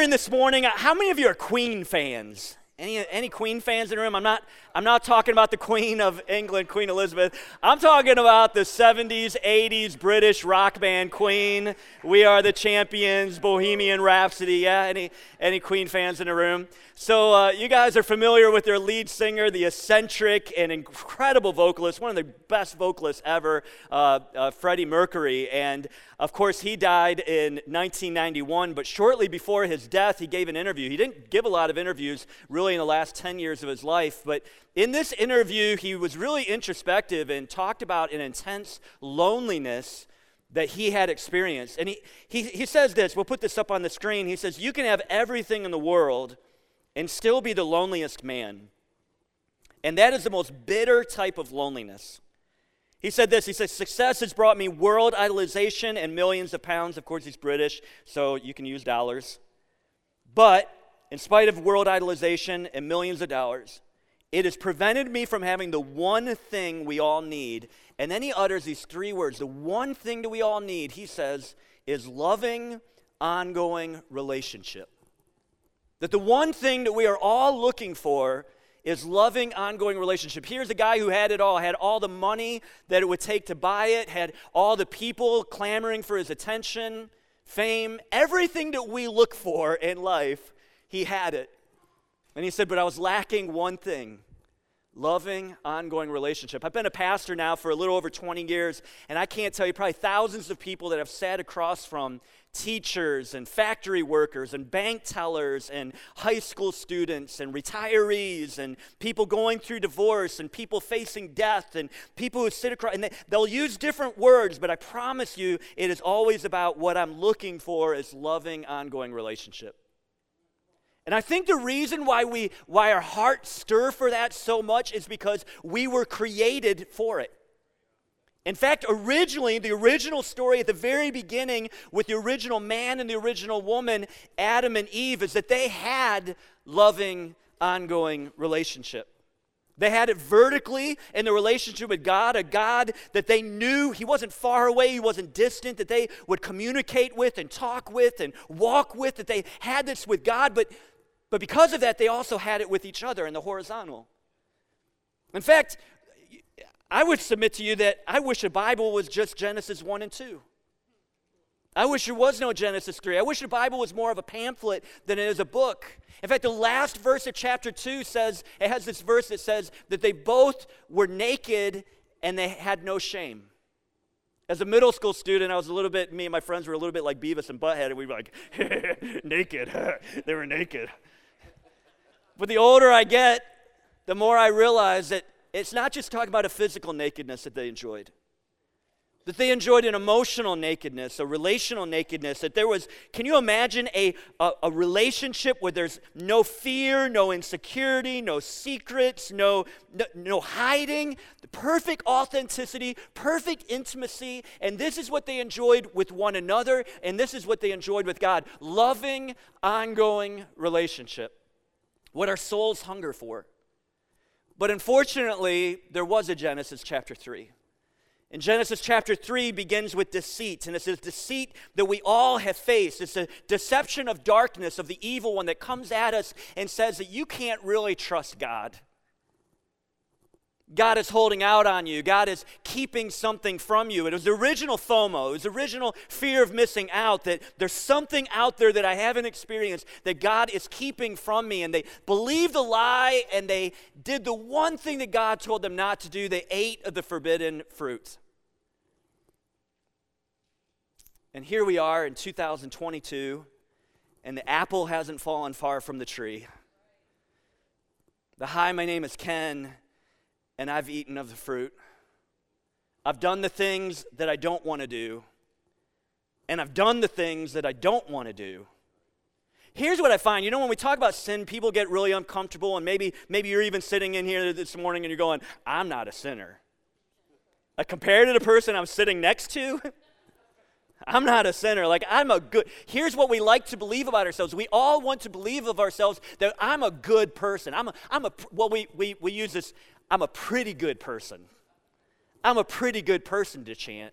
wondering this morning, how many of you are Queen fans? Any, any Queen fans in the room? I'm not, I'm not talking about the Queen of England, Queen Elizabeth. I'm talking about the 70s, 80s British rock band Queen. We are the champions, Bohemian Rhapsody. Yeah, any, any Queen fans in the room? So, uh, you guys are familiar with their lead singer, the eccentric and incredible vocalist, one of the best vocalists ever, uh, uh, Freddie Mercury. And of course, he died in 1991, but shortly before his death, he gave an interview. He didn't give a lot of interviews really in the last 10 years of his life, but in this interview, he was really introspective and talked about an intense loneliness that he had experienced. And he, he, he says this, we'll put this up on the screen. He says, You can have everything in the world and still be the loneliest man. And that is the most bitter type of loneliness. He said this He says, Success has brought me world idolization and millions of pounds. Of course, he's British, so you can use dollars. But in spite of world idolization and millions of dollars, it has prevented me from having the one thing we all need. And then he utters these three words the one thing that we all need, he says, is loving, ongoing relationship. That the one thing that we are all looking for is loving, ongoing relationship. Here's a guy who had it all, had all the money that it would take to buy it, had all the people clamoring for his attention, fame, everything that we look for in life, he had it. And he said, But I was lacking one thing loving, ongoing relationship. I've been a pastor now for a little over 20 years, and I can't tell you probably thousands of people that I've sat across from teachers and factory workers and bank tellers and high school students and retirees and people going through divorce and people facing death and people who sit across and they, they'll use different words but i promise you it is always about what i'm looking for is loving ongoing relationship and I think the reason why we why our hearts stir for that so much is because we were created for it. In fact, originally, the original story at the very beginning with the original man and the original woman, Adam and Eve, is that they had loving, ongoing relationship. They had it vertically in the relationship with God, a God that they knew He wasn't far away, He wasn't distant, that they would communicate with and talk with and walk with, that they had this with God, but, but because of that, they also had it with each other in the horizontal. In fact, I would submit to you that I wish the Bible was just Genesis 1 and 2. I wish there was no Genesis 3. I wish the Bible was more of a pamphlet than it is a book. In fact, the last verse of chapter 2 says, it has this verse that says that they both were naked and they had no shame. As a middle school student, I was a little bit, me and my friends were a little bit like Beavis and Butthead, and we were like, naked. they were naked. But the older I get, the more I realize that it's not just talking about a physical nakedness that they enjoyed. That they enjoyed an emotional nakedness, a relational nakedness. That there was, can you imagine a, a, a, relationship where there's no fear, no insecurity, no secrets, no, no, no hiding, the perfect authenticity, perfect intimacy. And this is what they enjoyed with one another, and this is what they enjoyed with God loving, ongoing relationship. What our souls hunger for. But unfortunately, there was a Genesis chapter 3. And Genesis chapter 3 begins with deceit, and it's a deceit that we all have faced. It's a deception of darkness, of the evil one that comes at us and says that you can't really trust God. God is holding out on you. God is keeping something from you. It was the original FOMO. It was the original fear of missing out that there's something out there that I haven't experienced that God is keeping from me. And they believed the lie and they did the one thing that God told them not to do. They ate of the forbidden fruit. And here we are in 2022, and the apple hasn't fallen far from the tree. The hi, my name is Ken and I've eaten of the fruit. I've done the things that I don't want to do, and I've done the things that I don't want to do. Here's what I find. You know, when we talk about sin, people get really uncomfortable, and maybe, maybe you're even sitting in here this morning and you're going, I'm not a sinner. Like, compared to the person I'm sitting next to, I'm not a sinner. Like, I'm a good. Here's what we like to believe about ourselves. We all want to believe of ourselves that I'm a good person. I'm a, I'm a, well, we, we, we use this, I'm a pretty good person. I'm a pretty good person to chant.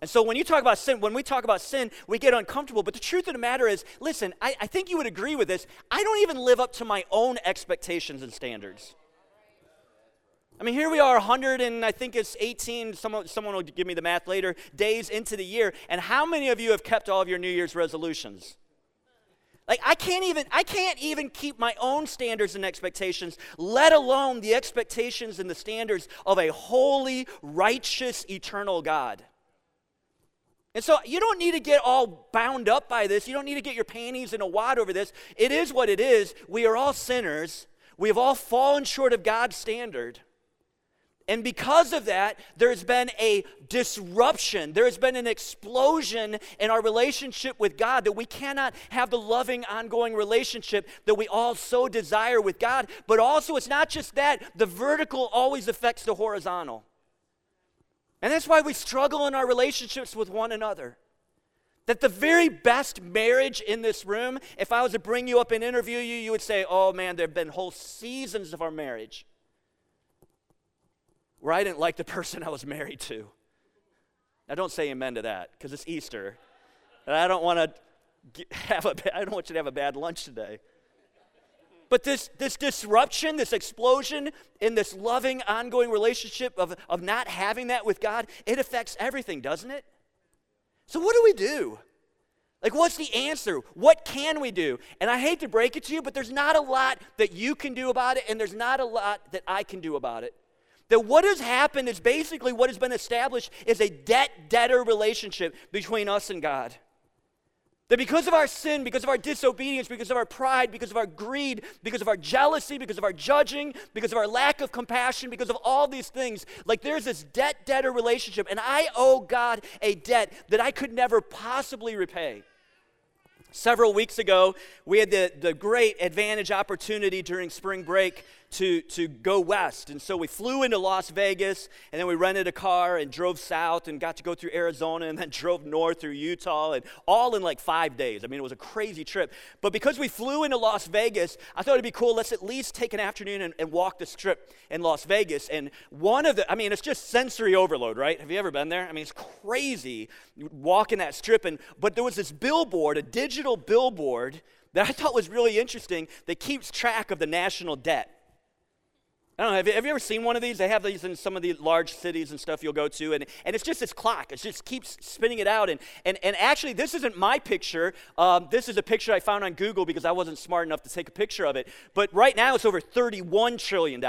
And so when you talk about sin, when we talk about sin, we get uncomfortable. But the truth of the matter is, listen, I, I think you would agree with this. I don't even live up to my own expectations and standards. I mean, here we are, 100 and I think it's 18, someone, someone will give me the math later, days into the year. And how many of you have kept all of your New Year's resolutions? Like I can't even I can't even keep my own standards and expectations, let alone the expectations and the standards of a holy, righteous, eternal God. And so you don't need to get all bound up by this. You don't need to get your panties in a wad over this. It is what it is. We are all sinners. We have all fallen short of God's standard. And because of that, there's been a disruption. There's been an explosion in our relationship with God that we cannot have the loving, ongoing relationship that we all so desire with God. But also, it's not just that, the vertical always affects the horizontal. And that's why we struggle in our relationships with one another. That the very best marriage in this room, if I was to bring you up and interview you, you would say, oh man, there have been whole seasons of our marriage where I didn't like the person I was married to. Now, don't say amen to that because it's Easter. And I don't want to have a, I don't want you to have a bad lunch today. But this, this disruption, this explosion in this loving, ongoing relationship of, of not having that with God, it affects everything, doesn't it? So, what do we do? Like, what's the answer? What can we do? And I hate to break it to you, but there's not a lot that you can do about it, and there's not a lot that I can do about it. That what has happened is basically what has been established is a debt debtor relationship between us and God. That because of our sin, because of our disobedience, because of our pride, because of our greed, because of our jealousy, because of our judging, because of our lack of compassion, because of all these things, like there's this debt debtor relationship, and I owe God a debt that I could never possibly repay. Several weeks ago, we had the, the great advantage opportunity during spring break to, to go west. And so we flew into Las Vegas, and then we rented a car and drove south and got to go through Arizona and then drove north through Utah, and all in like five days. I mean, it was a crazy trip. But because we flew into Las Vegas, I thought it'd be cool. Let's at least take an afternoon and, and walk the strip in Las Vegas. And one of the, I mean, it's just sensory overload, right? Have you ever been there? I mean, it's crazy walking that strip. And, but there was this billboard, a digital billboard that I thought was really interesting that keeps track of the national debt. I don't know, have you, have you, ever seen one of these? They have these in some of the large cities and stuff you'll go to, and, and it's just this clock. It just keeps spinning it out. And, and, and actually, this isn't my picture. Um, this is a picture I found on Google because I wasn't smart enough to take a picture of it. But right now, it's over $31 trillion.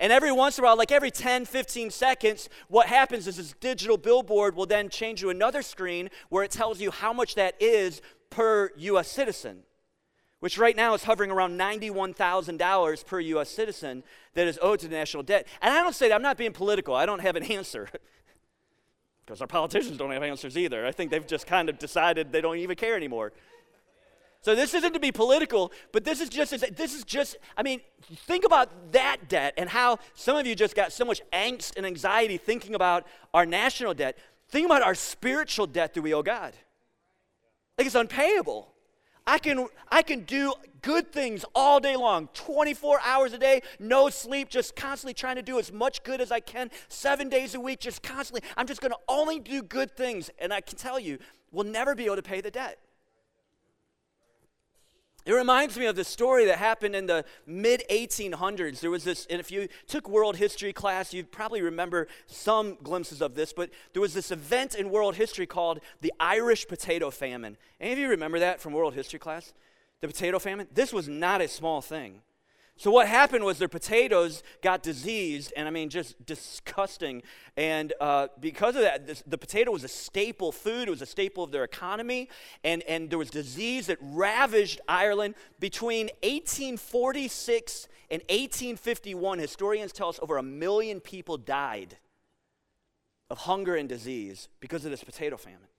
And every once in a while, like every 10, 15 seconds, what happens is this digital billboard will then change to another screen where it tells you how much that is per U.S. citizen which right now is hovering around $91,000 per U.S. citizen that is owed to the national debt. And I don't say that, I'm not being political, I don't have an answer. because our politicians don't have answers either. I think they've just kind of decided they don't even care anymore. So this isn't to be political, but this is just this is just I mean, think about that debt and how some of you just got so much angst and anxiety thinking about our national debt. Think about our spiritual debt that we owe God. Like it's unpayable. I can, I can do good things all day long, 24 hours a day, no sleep, just constantly trying to do as much good as I can, seven days a week, just constantly. I'm just going to only do good things. And I can tell you, we'll never be able to pay the debt. It reminds me of the story that happened in the mid 1800s. There was this, and if you took world history class, you probably remember some glimpses of this, but there was this event in world history called the Irish Potato Famine. Any of you remember that from world history class? The potato famine? This was not a small thing. So what happened was their potatoes got diseased, and I mean just disgusting. And uh, because of that, this, the potato was a staple food. It was a staple of their economy, and and there was disease that ravaged Ireland between 1846 and 1851. Historians tell us over a million people died of hunger and disease because of this potato famine.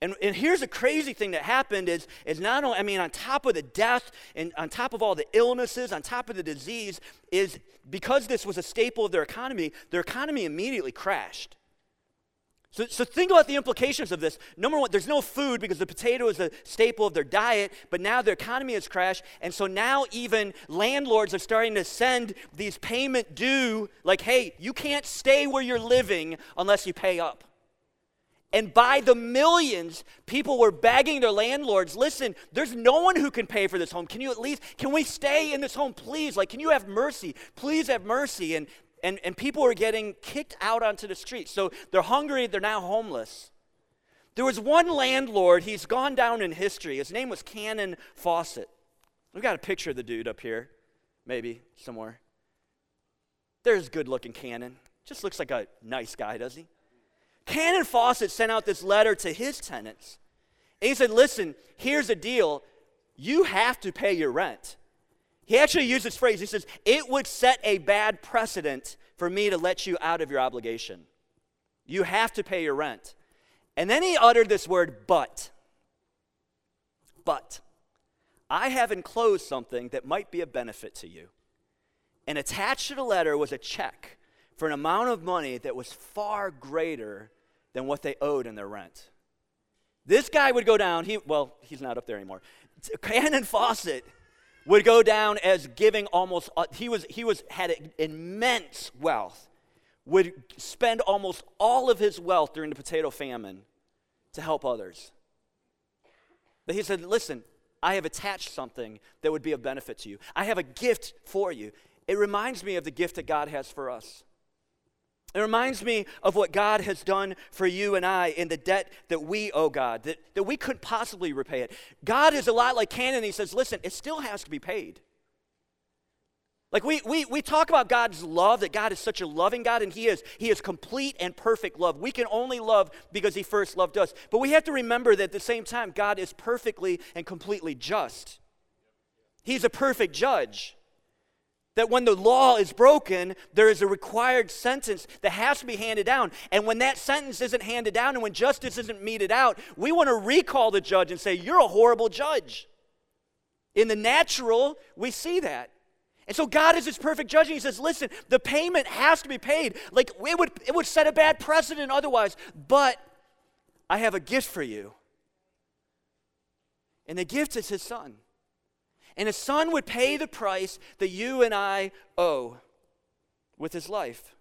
And, and here's the crazy thing that happened is, is not only, I mean, on top of the death and on top of all the illnesses, on top of the disease, is because this was a staple of their economy, their economy immediately crashed. So, so think about the implications of this. Number one, there's no food because the potato is a staple of their diet, but now their economy has crashed. And so now even landlords are starting to send these payment due, like, hey, you can't stay where you're living unless you pay up. And by the millions, people were begging their landlords, listen, there's no one who can pay for this home. Can you at least, can we stay in this home, please? Like, can you have mercy? Please have mercy. And, and, and people were getting kicked out onto the street. So they're hungry, they're now homeless. There was one landlord, he's gone down in history. His name was Cannon Fawcett. We've got a picture of the dude up here, maybe somewhere. There's good looking Cannon. Just looks like a nice guy, does he? Cannon Fawcett sent out this letter to his tenants. And he said, Listen, here's the deal. You have to pay your rent. He actually used this phrase. He says, It would set a bad precedent for me to let you out of your obligation. You have to pay your rent. And then he uttered this word, but. But. I have enclosed something that might be a benefit to you. And attached to the letter was a check for an amount of money that was far greater than what they owed in their rent. This guy would go down, he, well, he's not up there anymore. Cannon Fawcett would go down as giving almost, uh, he, was, he was, had immense wealth, would spend almost all of his wealth during the potato famine to help others. But he said, listen, I have attached something that would be of benefit to you. I have a gift for you. It reminds me of the gift that God has for us. It reminds me of what God has done for you and I in the debt that we owe God, that, that we couldn't possibly repay it. God is a lot like Cannon. He says, listen, it still has to be paid. Like we, we, we talk about God's love, that God is such a loving God, and He is. He is complete and perfect love. We can only love because He first loved us. But we have to remember that at the same time, God is perfectly and completely just. He's a perfect judge that when the law is broken, there is a required sentence that has to be handed down. And when that sentence isn't handed down and when justice isn't meted out, we want to recall the judge and say, You're a horrible judge. In the natural, we see that. And so God is his perfect judge, and he says, Listen, the payment has to be paid. Like it would, it would set a bad precedent otherwise, but I have a gift for you. And the gift is his son and his son would pay the price that you and I owe with his life.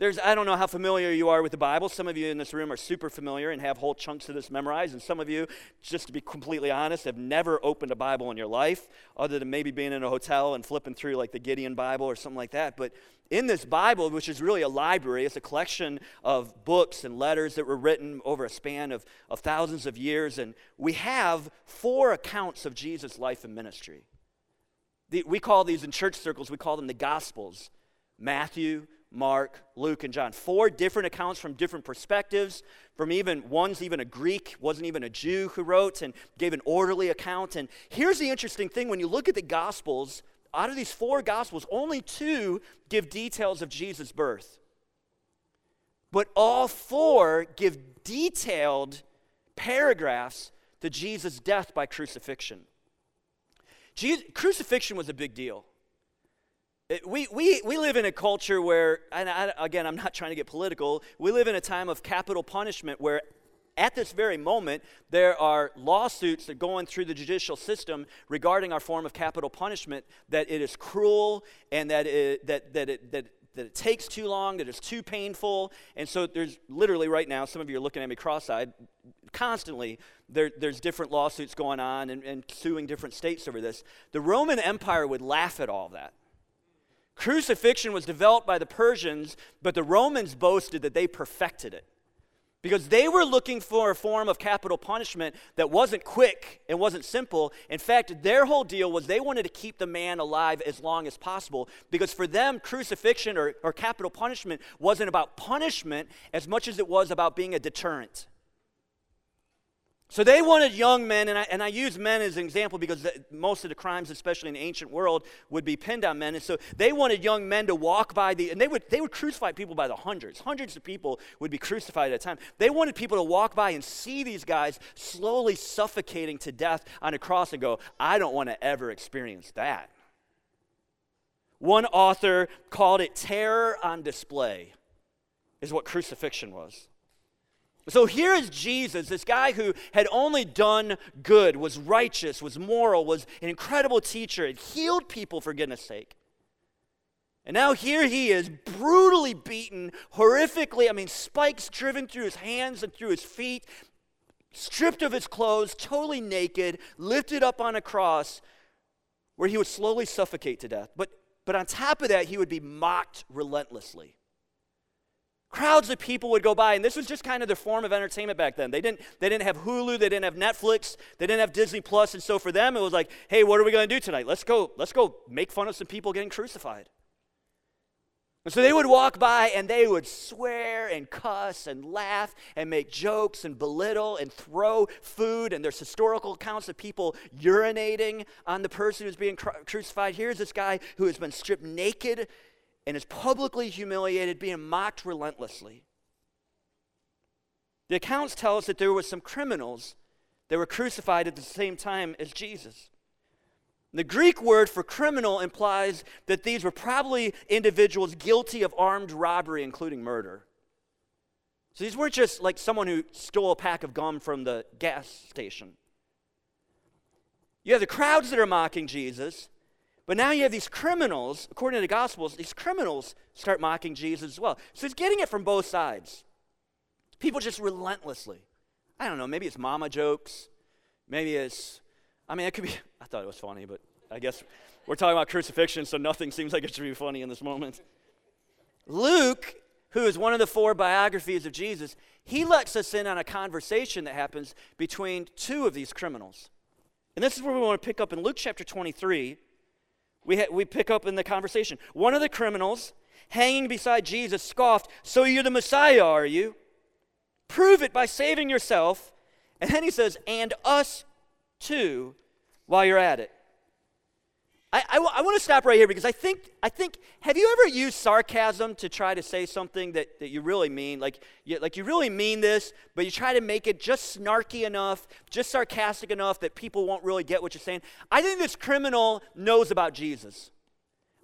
There's, I don't know how familiar you are with the Bible. Some of you in this room are super familiar and have whole chunks of this memorized. And some of you, just to be completely honest, have never opened a Bible in your life, other than maybe being in a hotel and flipping through like the Gideon Bible or something like that. But in this Bible, which is really a library, it's a collection of books and letters that were written over a span of, of thousands of years. And we have four accounts of Jesus' life and ministry. The, we call these in church circles, we call them the Gospels Matthew, Mark, Luke, and John. Four different accounts from different perspectives. From even one's even a Greek, wasn't even a Jew who wrote and gave an orderly account. And here's the interesting thing when you look at the Gospels, out of these four gospels, only two give details of Jesus' birth. But all four give detailed paragraphs to Jesus' death by crucifixion. Jesus, crucifixion was a big deal. It, we, we, we live in a culture where, and I, again, I'm not trying to get political, we live in a time of capital punishment where at this very moment, there are lawsuits that go on through the judicial system regarding our form of capital punishment that it is cruel and that it, that, that, it, that, that it takes too long, that it's too painful. And so there's literally right now, some of you are looking at me cross eyed, constantly there, there's different lawsuits going on and, and suing different states over this. The Roman Empire would laugh at all that. Crucifixion was developed by the Persians, but the Romans boasted that they perfected it because they were looking for a form of capital punishment that wasn't quick and wasn't simple. In fact, their whole deal was they wanted to keep the man alive as long as possible because for them, crucifixion or, or capital punishment wasn't about punishment as much as it was about being a deterrent. So they wanted young men, and I, and I use men as an example because the, most of the crimes, especially in the ancient world, would be pinned on men. And so they wanted young men to walk by the, and they would, they would crucify people by the hundreds. Hundreds of people would be crucified at a time. They wanted people to walk by and see these guys slowly suffocating to death on a cross and go, I don't want to ever experience that. One author called it terror on display, is what crucifixion was. So here is Jesus, this guy who had only done good, was righteous, was moral, was an incredible teacher, had healed people for goodness sake. And now here he is, brutally beaten, horrifically. I mean, spikes driven through his hands and through his feet, stripped of his clothes, totally naked, lifted up on a cross where he would slowly suffocate to death. But, but on top of that, he would be mocked relentlessly. Crowds of people would go by, and this was just kind of their form of entertainment back then. They didn't, they didn't have Hulu, they didn't have Netflix, they didn't have Disney Plus, and so for them it was like, hey, what are we going to do tonight? Let's go, let's go make fun of some people getting crucified. And so they would walk by and they would swear and cuss and laugh and make jokes and belittle and throw food. And there's historical accounts of people urinating on the person who's being cru- crucified. Here's this guy who has been stripped naked and is publicly humiliated, being mocked relentlessly. The accounts tell us that there were some criminals that were crucified at the same time as Jesus. The Greek word for criminal implies that these were probably individuals guilty of armed robbery, including murder. So these weren't just like someone who stole a pack of gum from the gas station. You have the crowds that are mocking Jesus, but now you have these criminals, according to the Gospels, these criminals start mocking Jesus as well. So he's getting it from both sides. People just relentlessly. I don't know, maybe it's mama jokes. Maybe it's, I mean, it could be, I thought it was funny, but I guess we're talking about crucifixion, so nothing seems like it should be funny in this moment. Luke, who is one of the four biographies of Jesus, he lets us in on a conversation that happens between two of these criminals. And this is where we want to pick up in Luke chapter 23. We, ha- we pick up in the conversation. One of the criminals, hanging beside Jesus, scoffed, So you're the Messiah, are you? Prove it by saving yourself. And then he says, And us too, while you're at it. I, I, I want to stop right here because I think, I think, have you ever used sarcasm to try to say something that, that you really mean? Like you, like you really mean this, but you try to make it just snarky enough, just sarcastic enough that people won't really get what you're saying? I think this criminal knows about Jesus.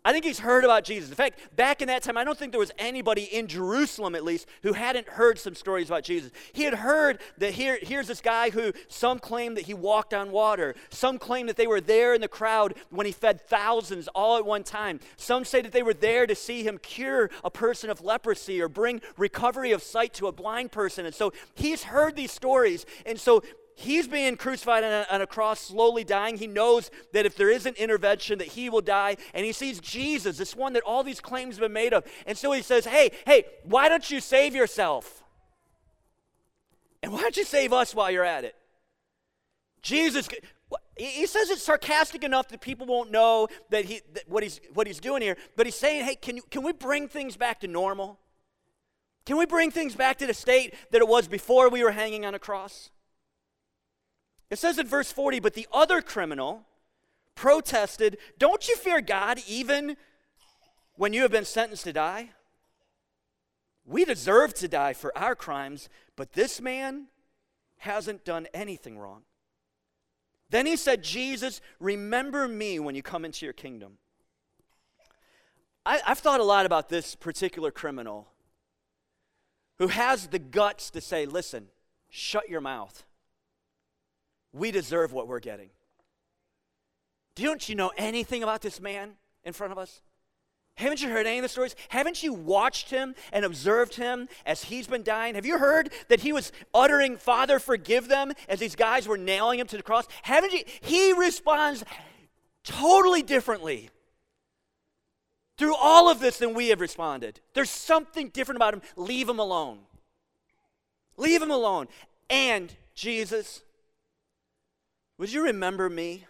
I think he's heard about Jesus. In fact, back in that time, I don't think there was anybody in Jerusalem, at least, who hadn't heard some stories about Jesus. He had heard that here, here's this guy who some claim that he walked on water. Some claim that they were there in the crowd when he fed thousands all at one time. Some say that they were there to see him cure a person of leprosy or bring recovery of sight to a blind person. And so he's heard these stories. And so he's being crucified on a, on a, cross, slowly dying. He knows that if there is an intervention, that he will die. And he sees Jesus, this one that all these claims have been made of. And so he says, Hey, hey, why don't you save yourself? And why don't you save us while you're at it? Jesus, he says it's sarcastic enough that people won't know that he, that what, he's, what he's doing here. But he's saying, Hey, can, you, can we bring things back to normal? Can we bring things back to the state that it was before we were hanging on a cross? It says in verse 40, but the other criminal protested, Don't you fear God even when you have been sentenced to die? We deserve to die for our crimes, but this man hasn't done anything wrong. Then he said, Jesus, remember me when you come into your kingdom. I, have thought a lot about this particular criminal who has the guts to say, Listen, shut your mouth we deserve what we're getting. Don't you know anything about this man in front of us? Haven't you heard any of the stories? Haven't you watched him and observed him as he's been dying? Have you heard that he was uttering, Father, forgive them, as these guys were nailing him to the cross? Haven't you? He responds totally differently through all of this than we have responded. There's something different about him. Leave him alone. Leave him alone. And Jesus, would you remember me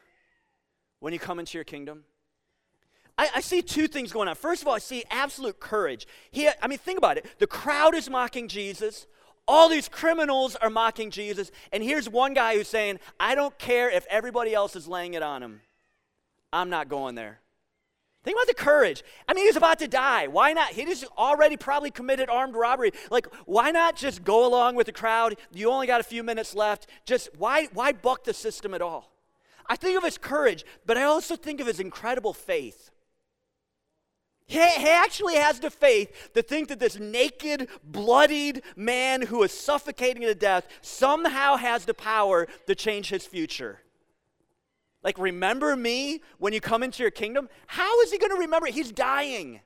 when you come into your kingdom? I, I, see two things going on. First of all, I see absolute courage. He, I mean, think about it. The crowd is mocking Jesus. All these criminals are mocking Jesus. And here's one guy who's saying, I don't care if everybody else is laying it on him. I'm not going there. Think about the courage. I mean, he's about to die. Why not? He just already probably committed armed robbery. Like, why not just go along with the crowd? You only got a few minutes left. Just why, why buck the system at all? I think of his courage, but I also think of his incredible faith. He, he actually has the faith to think that this naked, bloodied man who is suffocating to death somehow has the power to change his future. Like, remember me when you come into your kingdom? How is he going to remember? He's dying.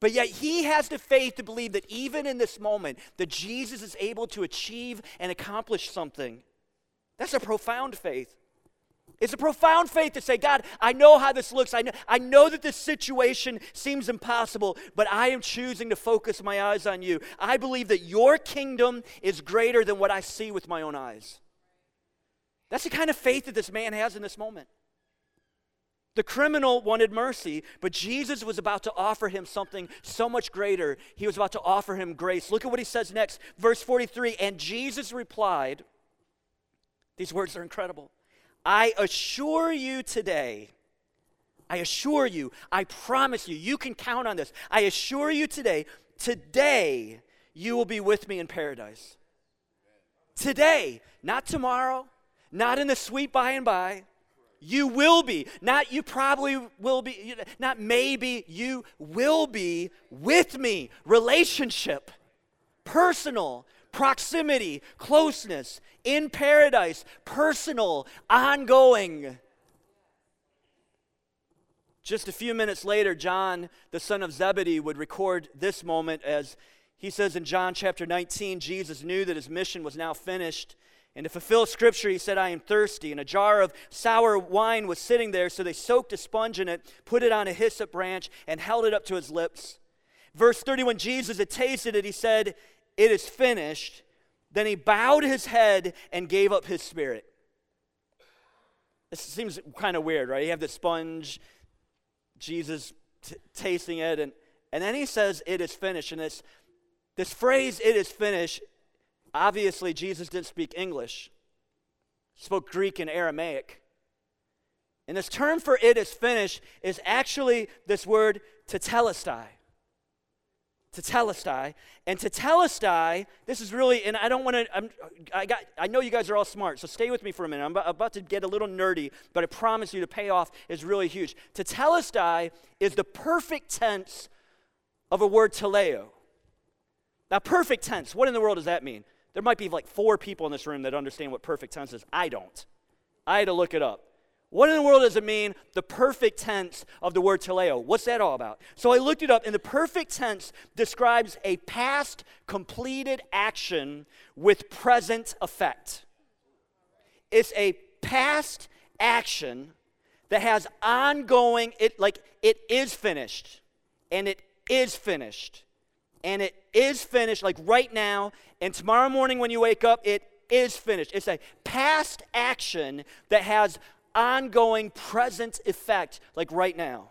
But yet he has the faith to believe that even in this moment, that Jesus is able to achieve and accomplish something. That's a profound faith. It's a profound faith to say, God, I know how this looks. I know, I know that this situation seems impossible, but I am choosing to focus my eyes on you. I believe that your kingdom is greater than what I see with my own eyes. That's the kind of faith that this man has in this moment. The criminal wanted mercy, but Jesus was about to offer him something so much greater. He was about to offer him grace. Look at what he says next, verse 43. And Jesus replied, These words are incredible. I assure you today, I assure you, I promise you, you can count on this. I assure you today, today you will be with me in paradise. Today, not tomorrow, not in the sweet by and by you will be. Not you probably will be, not maybe, you will be with me. Relationship, personal, proximity, closeness, in paradise, personal, ongoing. Just a few minutes later, John, the son of Zebedee, would record this moment as he says in John chapter 19 Jesus knew that his mission was now finished and to fulfill scripture, he said, I am thirsty. And a jar of sour wine was sitting there, so they soaked a sponge in it, put it on a hyssop branch, and held it up to his lips. Verse 30, when Jesus had tasted it, he said, It is finished. Then he bowed his head and gave up his spirit. This seems kind of weird, right? You have the sponge, Jesus t- tasting it, and, and then he says, It is finished. And this, this phrase, it is finished, Obviously, Jesus didn't speak English, he spoke Greek and Aramaic. And this term for it is finished is actually this word tetelestai. Tetelestai. And tetelestai, this is really, and I don't want to, I got, I know you guys are all smart, so stay with me for a minute. I'm about, to get a little nerdy, but I promise you the payoff is really huge. Tetelestai is the perfect tense of a word teleo. Now, perfect tense, what in the world does that mean? There might be like four people in this room that understand what perfect tense is. I don't. I had to look it up. What in the world does it mean, the perfect tense of the word teleo? What's that all about? So I looked it up, and the perfect tense describes a past completed action with present effect. It's a past action that has ongoing, it like it is finished, and it is finished, and it is finished, like right now, and tomorrow morning when you wake up, it is finished. It's a past action that has ongoing present effect, like right now.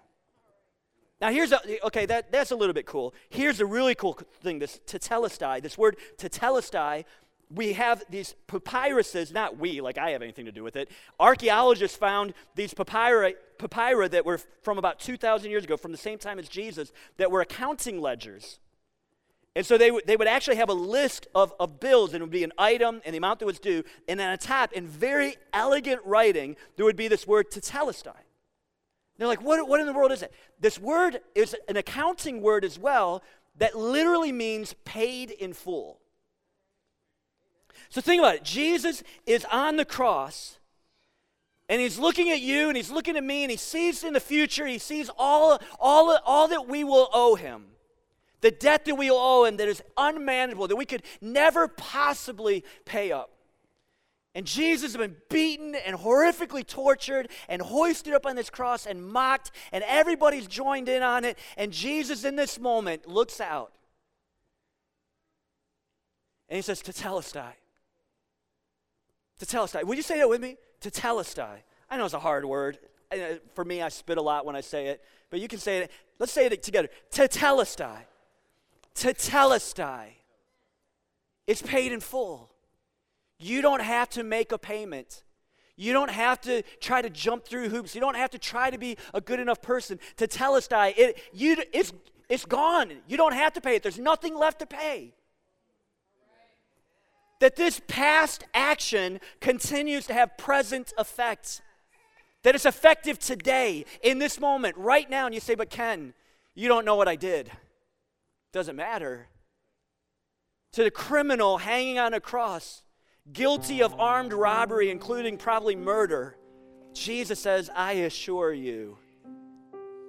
Now, here's a, okay, that, that's a little bit cool. Here's a really cool thing this tetelestai, this word tetelestai, we have these papyruses, not we, like I have anything to do with it. Archaeologists found these papyri, papyri that were from about 2,000 years ago, from the same time as Jesus, that were accounting ledgers. And so they, w- they would actually have a list of, of bills, and it would be an item and the amount that was due. And then on top, in very elegant writing, there would be this word tetelestai. They're like, what, what in the world is it? This word is an accounting word as well that literally means paid in full. So think about it. Jesus is on the cross, and he's looking at you, and he's looking at me, and he sees in the future, he sees all, all, all that we will owe him the debt that we owe him that is unmanageable, that we could never possibly pay up. And Jesus has been beaten and horrifically tortured and hoisted up on this cross and mocked, and everybody's joined in on it. And Jesus, in this moment, looks out and he says, Tetelestai. Tetelestai. Would you say that with me? To Tetelestai. I know it's a hard word. Uh, for me, I spit a lot when I say it, but you can say it. Let's say it together. Tetelestai tetelestai. It's paid in full. You don't have to make a payment. You don't have to try to jump through hoops. You don't have to try to be a good enough person. Tetelestai, it, you, it's, it's gone. You don't have to pay it. There's nothing left to pay. That this past action continues to have present effects. That it's effective today, in this moment, right now. And you say, but Ken, you don't know what I did. Doesn't matter. To the criminal hanging on a cross, guilty of armed robbery, including probably murder, Jesus says, I assure you,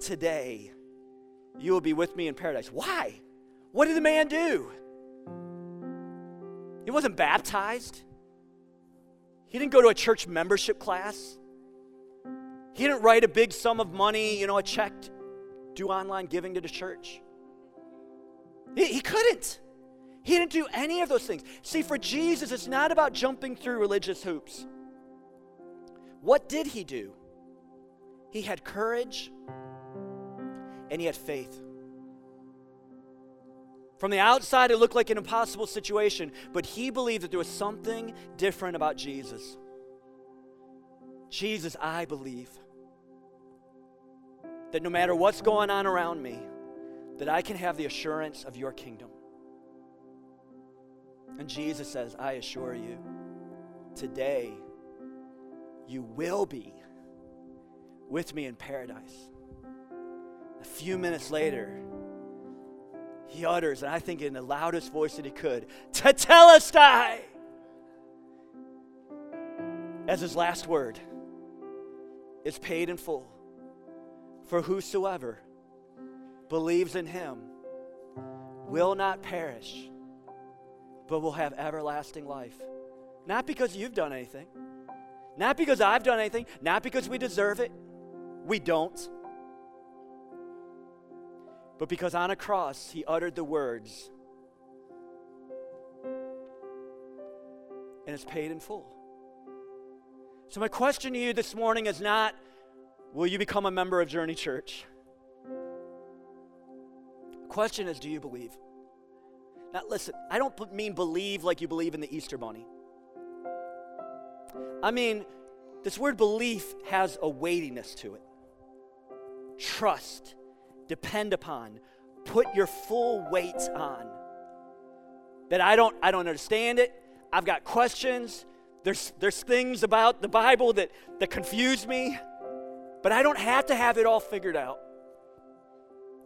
today you will be with me in paradise. Why? What did the man do? He wasn't baptized. He didn't go to a church membership class. He didn't write a big sum of money, you know, a check, do online giving to the church. He, he couldn't. He didn't do any of those things. See, for Jesus, it's not about jumping through religious hoops. What did he do? He had courage and he had faith. From the outside, it looked like an impossible situation, but he believed that there was something different about Jesus. Jesus, I believe that no matter what's going on around me, that I can have the assurance of your kingdom. And Jesus says, I assure you, today you will be with me in paradise. A few minutes later, he utters, and I think in the loudest voice that he could, Tetelestai! As his last word is paid in full. For whosoever believes in him will not perish, but will have everlasting life. Not because you've done anything, not because I've done anything, not because we deserve it. We don't. But because on a cross he uttered the words, and it's paid in full. So, my question to you this morning is not, will you become a member of Journey Church? Question is, do you believe? Now, listen, I don't mean believe like you believe in the Easter Bunny. I mean, this word belief has a weightiness to it. Trust, depend upon, put your full weight on. That I don't I don't understand it. I've got questions. There's there's things about the Bible that that confuse me, but I don't have to have it all figured out.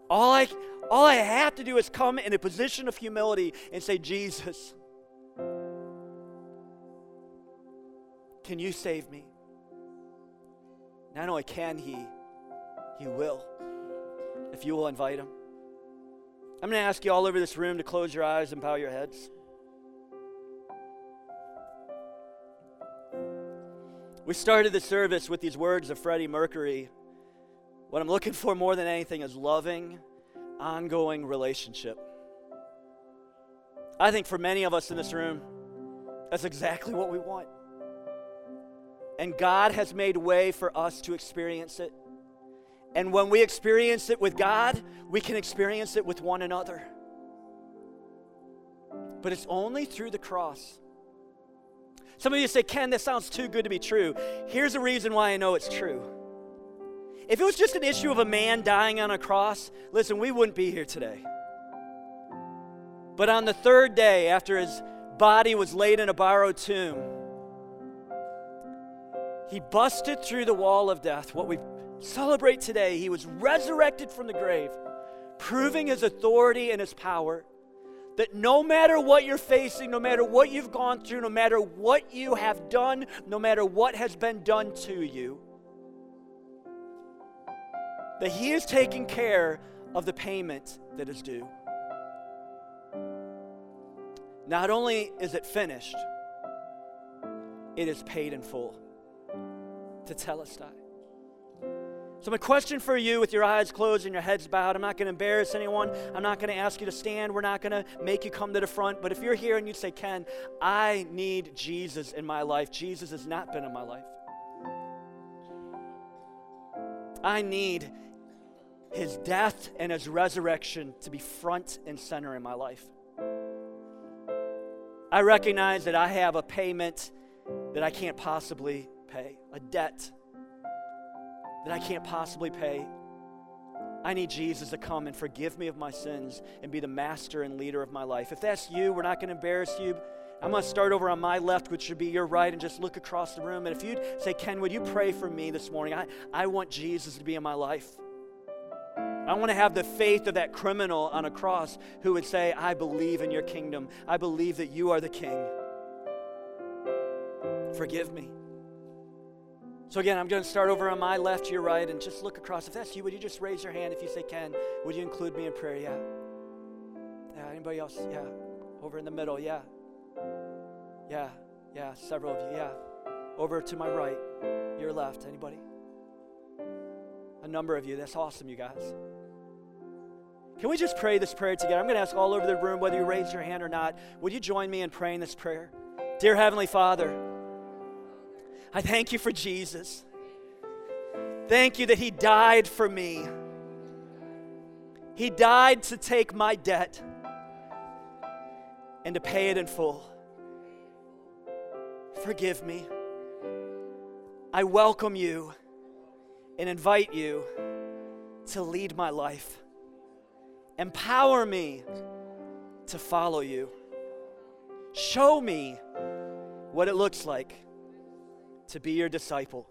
All I all I have to do is come in a position of humility and say, Jesus, can you save me? Not only can he, he will. If you will invite him. I'm going to ask you all over this room to close your eyes and bow your heads. We started the service with these words of Freddie Mercury. What I'm looking for more than anything is loving, ongoing relationship. I think for many of us in this room, that's exactly what we want. And God has made way for us to experience it. And when we experience it with God, we can experience it with one another. But it's only through the cross. Some of you say, Ken, this sounds too good to be true. Here's the reason why I know it's true. If it was just an issue of a man dying on a cross, listen, we wouldn't be here today. But on the third day, after his body was laid in a borrowed tomb, he busted through the wall of death. What we celebrate today, he was resurrected from the grave, proving his authority and his power. That no matter what you're facing, no matter what you've gone through, no matter what you have done, no matter what has been done to you, that He is taking care of the payment that is due. Not only is it finished, it is paid in full tetelestai. So, my question for you, with your eyes closed and your heads bowed, I'm not going to embarrass anyone. I'm not going to ask you to stand. We're not going to make you come to the front. But if you're here and you say, Ken, I need Jesus in my life, Jesus has not been in my life. I need his death and his resurrection to be front and center in my life. I recognize that I have a payment that I can't possibly pay, a debt that I can't possibly pay. I need Jesus to come and forgive me of my sins and be the master and leader of my life. If that's you, we're not going to embarrass you. I'm going to start over on my left, which should be your right, and just look across the room. And if you'd say, Ken, would you pray for me this morning? I, I want Jesus to be in my life. I want to have the faith of that criminal on a cross who would say, I believe in your kingdom. I believe that you are the king. Forgive me. So, again, I'm going to start over on my left, your right, and just look across. If that's you, would you just raise your hand if you say, Ken, would you include me in prayer? Yeah. Yeah. Anybody else? Yeah. Over in the middle. Yeah. Yeah. Yeah. Several of you. Yeah. Over to my right, your left. Anybody? A number of you. That's awesome, you guys. Can we just pray this prayer together? I'm going to ask all over the room, whether you raise your hand or not, would you join me in praying this prayer? Dear Heavenly Father, I thank you for Jesus. Thank you that He died for me. He died to take my debt and to pay it in full. Forgive me. I welcome you and invite you to lead my life. Empower me to follow you. Show me what it looks like to be your disciple.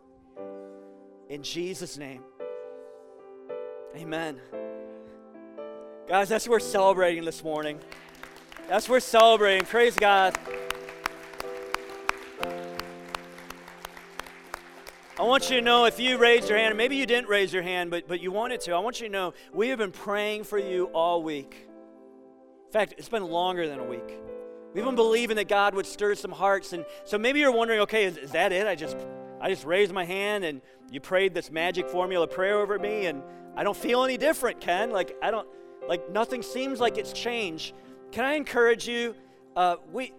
In Jesus' name, amen. Guys, that's what we're celebrating this morning. That's what we're celebrating. Praise God. Want you to know if you raised your hand, or maybe you didn't raise your hand, but, but you wanted to, I want you to know we have been praying for you all week. In fact, it's been longer than a week. We've been believing that God would stir some hearts. And so maybe you're wondering, okay, is, is that it? I just I just raised my hand and you prayed this magic formula prayer over me and I don't feel any different, Ken. Like I don't like nothing seems like it's changed. Can I encourage you? Uh, we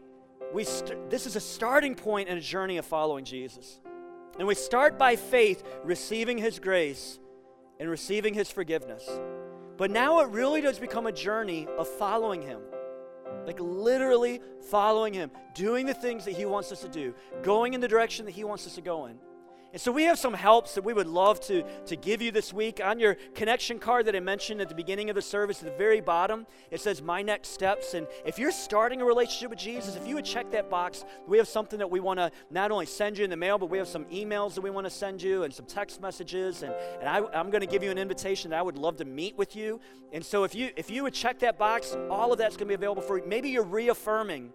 we st- this is a starting point in a journey of following Jesus. And we start by faith, receiving His grace and receiving His forgiveness. But now it really does become a journey of following Him. Like literally following Him, doing the things that He wants us to do, going in the direction that He wants us to go in. And so we have some helps that we would love to, to give you this week. On your connection card that I mentioned at the beginning of the service, at the very bottom, it says My Next Steps. And if you're starting a relationship with Jesus, if you would check that box, we have something that we want to not only send you in the mail, but we have some emails that we want to send you and some text messages. And, and I, I'm going to give you an invitation that I would love to meet with you. And so if you if you would check that box, all of that's going to be available for you. Maybe you're reaffirming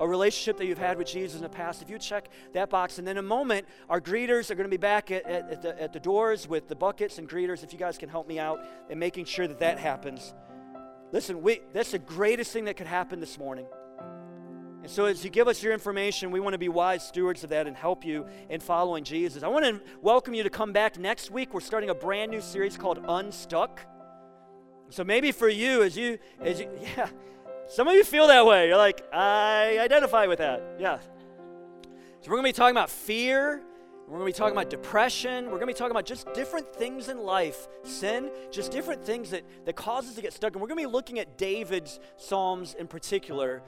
a relationship that you've had with Jesus in the past, if you check that box, and then in a moment, our greeters are going to be back at, at, at, the, at the doors with the buckets and greeters. If you guys can help me out in making sure that that happens. Listen, we, that's the greatest thing that could happen this morning. And so, as you give us your information, we want to be wise stewards of that and help you in following Jesus. I want to welcome you to come back next week. We're starting a brand new series called Unstuck. So maybe for you, as you, as you, yeah, some of you feel that way. You're like, I identify with that. Yeah. So we're going to be talking about fear. We're going to be talking about depression. We're going to be talking about just different things in life, sin, just different things that, that cause us to get stuck. And we're going to be looking at David's Psalms in particular,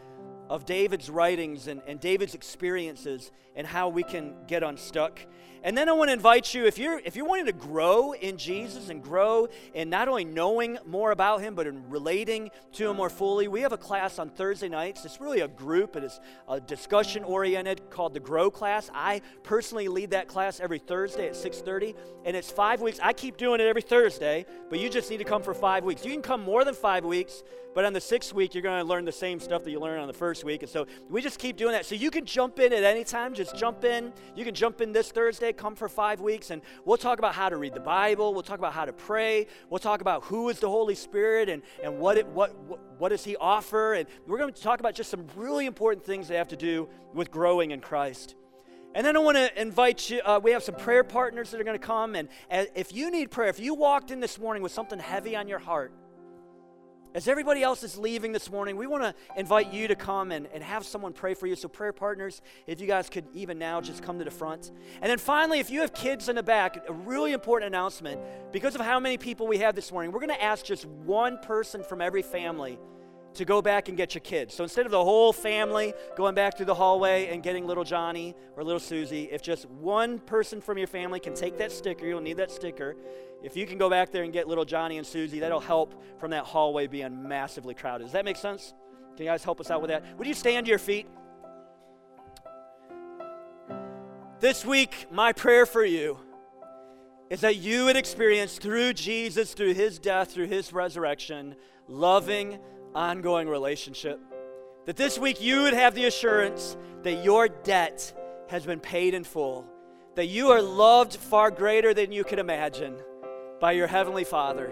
of David's writings and, and David's experiences and how we can get unstuck. And then I want to invite you, if you're if you're wanting to grow in Jesus and grow in not only knowing more about him, but in relating to him more fully, we have a class on Thursday nights. It's really a group, it is a discussion oriented called the Grow class. I personally lead that class every Thursday at 6:30, and it's five weeks. I keep doing it every Thursday, but you just need to come for five weeks. You can come more than five weeks, but on the sixth week, you're going to learn the same stuff that you learned on the first week. And so we just keep doing that. So you can jump in at any time. Just jump in. You can jump in this Thursday, come for five weeks, and we'll talk about how to read the Bible. We'll talk about how to pray. We'll talk about who is the Holy Spirit and, and what, it, what, what, what does He offer. And we're going to talk about just some really important things that have to do with growing in Christ. And then I want to invite you, uh, we have some prayer partners that are going to come. And if you need prayer, if you walked in this morning with something heavy on your heart, as everybody else is leaving this morning, we want to invite you to come and, and have someone pray for you. So, prayer partners, if you guys could even now just come to the front. And then finally, if you have kids in the back, a really important announcement because of how many people we have this morning, we're going to ask just one person from every family to go back and get your kids. So instead of the whole family going back through the hallway and getting little Johnny or little Susie, if just one person from your family can take that sticker, you'll need that sticker. If you can go back there and get little Johnny and Susie, that'll help from that hallway being massively crowded. Does that make sense? Can you guys help us out with that? Would you stand to your feet? This week, my prayer for you is that you would experience through Jesus, through his death, through his resurrection, loving, ongoing relationship. That this week you would have the assurance that your debt has been paid in full that you are loved far greater than you can imagine by your Heavenly Father.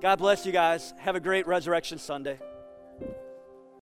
God bless you guys. Have a great Resurrection Sunday.